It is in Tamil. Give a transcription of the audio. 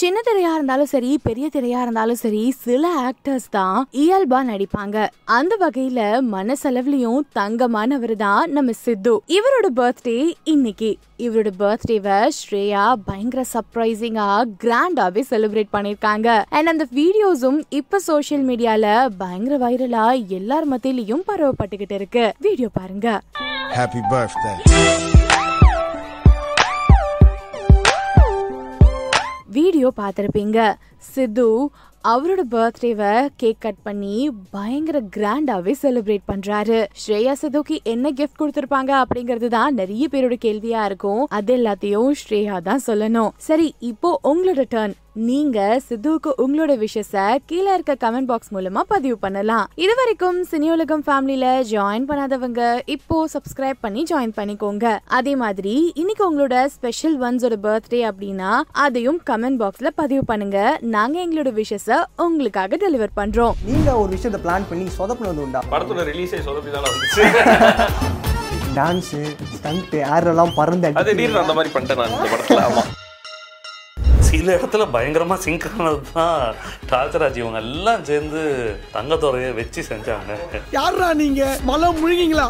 சின்ன திரையா இருந்தாலும் சரி பெரிய திரையா இருந்தாலும் சரி சில ஆக்டர்ஸ் தான் இயல்பா நடிப்பாங்க. அந்த வகையில மனசளவுலயும் தங்கமானவர் தான் நம்ம சித்து. இவரோட பர்த்டே இன்னைக்கு. இவரோட பர்த்டேவை ஸ்ரேயா பயங்கர சர்ப்ரைசிங்கா கிராண்டாவே செலிப்ரேட் பண்ணிருக்காங்க. அண்ட் அந்த வீடியோஸும் இப்ப சோஷியல் மீடியால பயங்கர வைரலா எல்லார் மத்தியிலயும் பரவப்பட்டுகிட்டு இருக்கு. வீடியோ பாருங்க. ஹாப்பி பர்த்டே வீடியோ பார்த்துருப்பீங்க. சித்து அவரோட பர்த்டேவை கேக் கட் பண்ணி பயங்கர கிராண்டாவே செலிப்ரேட் பண்றாரு. ஸ்ரேயா சதோக்கி என்ன கிஃப்ட் கொடுத்திருப்பாங்க அப்படிங்கிறது தான் நிறைய பேரோட கேள்வியா இருக்கும். அது எல்லாத்தையும் ஸ்ரேயா தான் சொல்லணும். சரி இப்போ உங்களோட டர்ன் நீங்க சித்துவுக்கு உங்களோட விஷஸ கீழே இருக்க கமெண்ட் பாக்ஸ் மூலமா பதிவு பண்ணலாம். இது வரைக்கும் சினியுலகம் ஃபேமிலியில ஜாயின் பண்ணாதவங்க இப்போ சப்ஸ்கிரைப் பண்ணி ஜாயின் பண்ணிக்கோங்க. அதே மாதிரி இன்னைக்கு உங்களோட ஸ்பெஷல் ஒன்ஸோட பர்த்டே அப்படின்னா அதையும் கமெண்ட் பாக்ஸ்ல பதிவு பண்ணுங்க. நாங்க எங்களோட விஷஸ உங்களுக்காக டெலிவர் பண்றோம். நீங்க ஒரு விஷயத்தை பிளான் பண்ணி சொதப்பினது உண்டா? படத்தோட ரிலீஸே சொதப்பி தானே வந்துச்சு. டான்ஸு ஸ்டண்ட்டு ஏரெல்லாம் பறந்து அது திடீர்னு அந்த மாதிரி பண்ணிட்டேன் நான் இந்த படத்துல. ஆமா. சில இடத்துல பயங்கரமா சிங்க் ஆனது தான் ராஜராஜ் இவங்க எல்லாம் சேர்ந்து தங்கத்துறையை வச்சு செஞ்சாங்க. யாரா நீங்க? மலம் முழுகிங்களா?